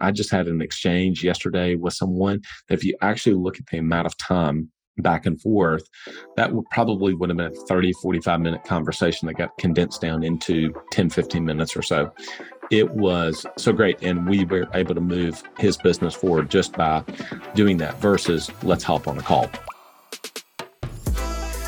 I just had an exchange yesterday with someone. That if you actually look at the amount of time back and forth, that would probably would have been a 30, 45 minute conversation that got condensed down into 10, 15 minutes or so. It was so great. And we were able to move his business forward just by doing that versus let's hop on a call.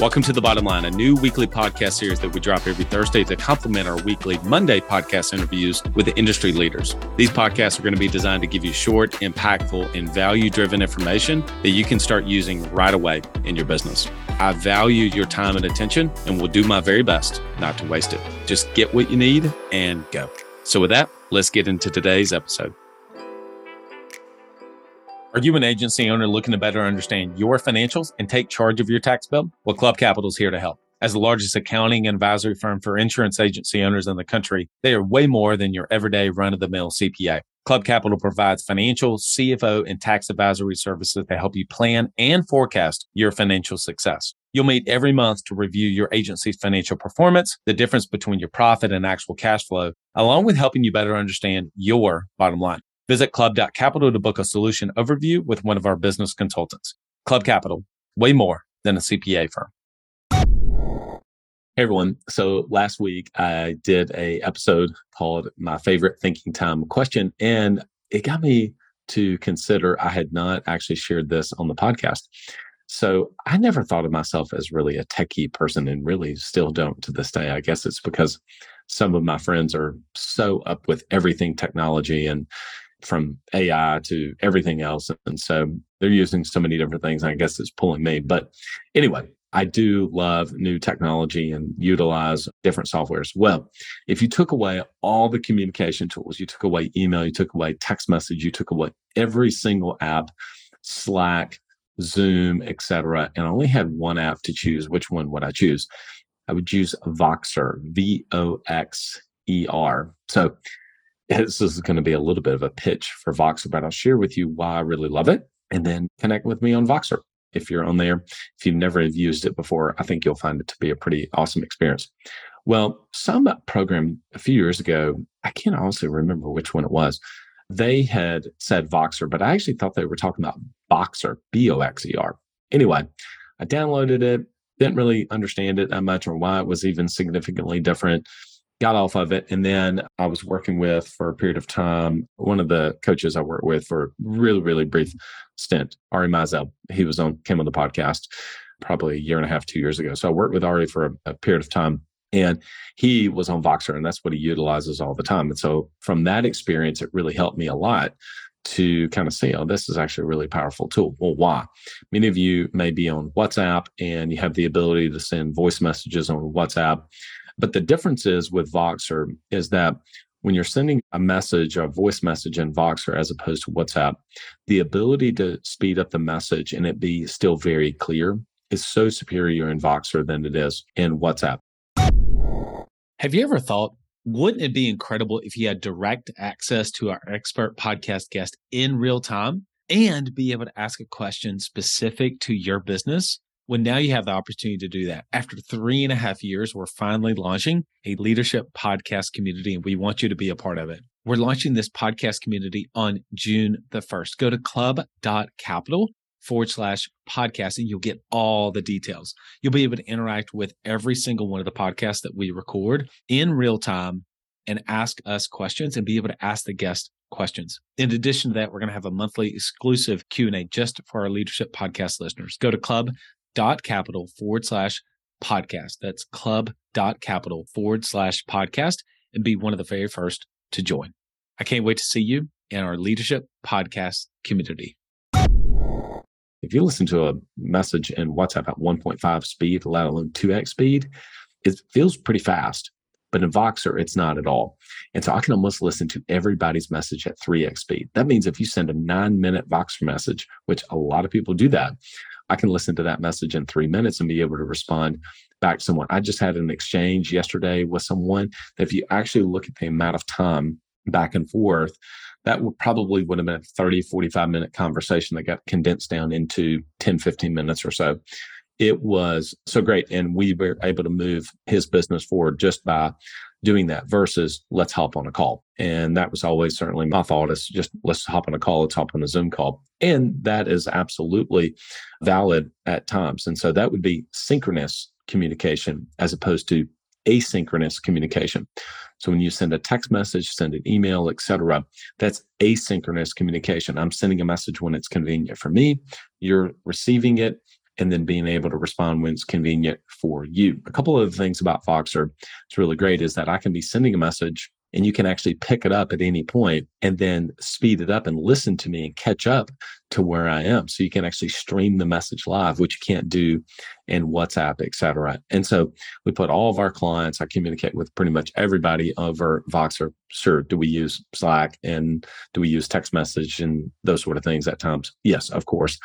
Welcome to The Bottom Line, a new weekly podcast series that we drop every Thursday to complement our weekly Monday podcast interviews with the industry leaders. These podcasts are going to be designed to give you short, impactful, and value driven information that you can start using right away in your business. I value your time and attention and will do my very best not to waste it. Just get what you need and go. So, with that, let's get into today's episode. Are you an agency owner looking to better understand your financials and take charge of your tax bill? Well, Club Capital is here to help. As the largest accounting and advisory firm for insurance agency owners in the country, they are way more than your everyday run of the mill CPA. Club Capital provides financial, CFO, and tax advisory services to help you plan and forecast your financial success. You'll meet every month to review your agency's financial performance, the difference between your profit and actual cash flow, along with helping you better understand your bottom line. Visit club.capital to book a solution overview with one of our business consultants. Club Capital, way more than a CPA firm. Hey everyone. So last week I did a episode called My Favorite Thinking Time Question and it got me to consider I had not actually shared this on the podcast. So I never thought of myself as really a techie person and really still don't to this day. I guess it's because some of my friends are so up with everything technology and from AI to everything else. And so they're using so many different things. I guess it's pulling me. But anyway, I do love new technology and utilize different softwares. Well, if you took away all the communication tools, you took away email, you took away text message, you took away every single app, Slack, Zoom, etc., and I only had one app to choose, which one would I choose? I would choose Voxer, V O X E R. So this is going to be a little bit of a pitch for Voxer, but I'll share with you why I really love it and then connect with me on Voxer. If you're on there, if you've never used it before, I think you'll find it to be a pretty awesome experience. Well, some program a few years ago, I can't honestly remember which one it was. They had said Voxer, but I actually thought they were talking about Boxer, B O X E R. Anyway, I downloaded it, didn't really understand it that much or why it was even significantly different got off of it. And then I was working with for a period of time, one of the coaches I worked with for a really, really brief stint, Ari Meisel. He was on, came on the podcast probably a year and a half, two years ago. So I worked with Ari for a, a period of time. And he was on Voxer, and that's what he utilizes all the time. And so from that experience, it really helped me a lot to kind of see, oh, this is actually a really powerful tool. Well, why? Many of you may be on WhatsApp and you have the ability to send voice messages on WhatsApp. But the difference is with Voxer is that when you're sending a message, a voice message in Voxer as opposed to WhatsApp, the ability to speed up the message and it be still very clear is so superior in Voxer than it is in WhatsApp. Have you ever thought, wouldn't it be incredible if you had direct access to our expert podcast guest in real time and be able to ask a question specific to your business? Well, now you have the opportunity to do that. After three and a half years, we're finally launching a leadership podcast community, and we want you to be a part of it. We're launching this podcast community on June the 1st. Go to club.capital forward slash podcast and you'll get all the details. You'll be able to interact with every single one of the podcasts that we record in real time and ask us questions and be able to ask the guest questions. In addition to that, we're going to have a monthly exclusive Q&A just for our leadership podcast listeners. Go to club dot capital forward slash podcast. That's club dot capital forward slash podcast and be one of the very first to join. I can't wait to see you in our leadership podcast community. If you listen to a message in WhatsApp at 1.5 speed, let alone 2x speed, it feels pretty fast. But in Voxer, it's not at all. And so I can almost listen to everybody's message at 3x speed. That means if you send a nine minute Voxer message, which a lot of people do that, I can listen to that message in three minutes and be able to respond back to someone. I just had an exchange yesterday with someone that if you actually look at the amount of time back and forth, that would probably would have been a 30, 45 minute conversation that got condensed down into 10, 15 minutes or so. It was so great. And we were able to move his business forward just by doing that versus let's hop on a call. And that was always certainly my thought is just let's hop on a call, let's hop on a Zoom call. And that is absolutely valid at times. And so that would be synchronous communication as opposed to asynchronous communication. So when you send a text message, send an email, etc., that's asynchronous communication. I'm sending a message when it's convenient for me. You're receiving it and then being able to respond when it's convenient for you. A couple of the things about Voxer it's really great is that I can be sending a message and you can actually pick it up at any point and then speed it up and listen to me and catch up to where I am. So you can actually stream the message live, which you can't do in WhatsApp, et cetera. And so we put all of our clients, I communicate with pretty much everybody over Voxer. Sure. Do we use Slack and do we use text message and those sort of things at times? Yes, of course.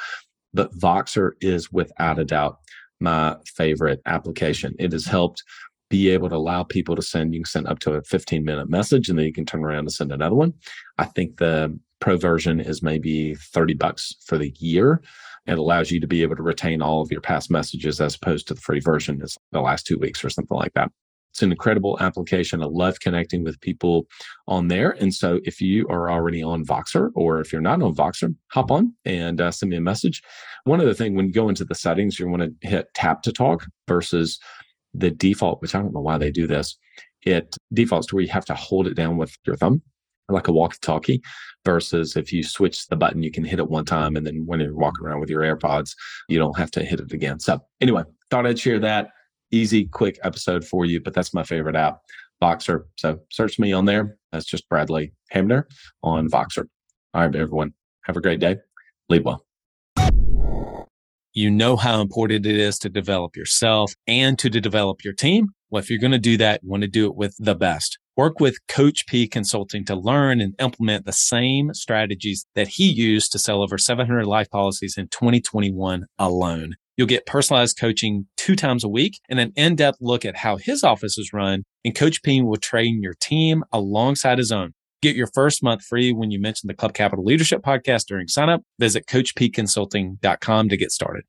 But Voxer is without a doubt my favorite application. It has helped be able to allow people to send, you can send up to a 15 minute message and then you can turn around and send another one. I think the pro version is maybe 30 bucks for the year. It allows you to be able to retain all of your past messages as opposed to the free version is the last two weeks or something like that. It's an incredible application. I love connecting with people on there. And so if you are already on Voxer or if you're not on Voxer, hop on and uh, send me a message. One other thing, when you go into the settings, you want to hit tap to talk versus the default, which I don't know why they do this, it defaults to where you have to hold it down with your thumb like a walkie talkie versus if you switch the button, you can hit it one time. And then when you're walking around with your AirPods, you don't have to hit it again. So, anyway, thought I'd share that easy, quick episode for you, but that's my favorite app, Voxer. So, search me on there. That's just Bradley Hamner on Voxer. All right, everyone. Have a great day. Lead well. You know how important it is to develop yourself and to develop your team. Well, if you're going to do that, you want to do it with the best. Work with Coach P Consulting to learn and implement the same strategies that he used to sell over 700 life policies in 2021 alone. You'll get personalized coaching two times a week and an in-depth look at how his office is run. And Coach P will train your team alongside his own. Get your first month free when you mention the Club Capital Leadership Podcast during signup. Visit CoachPConsulting.com to get started.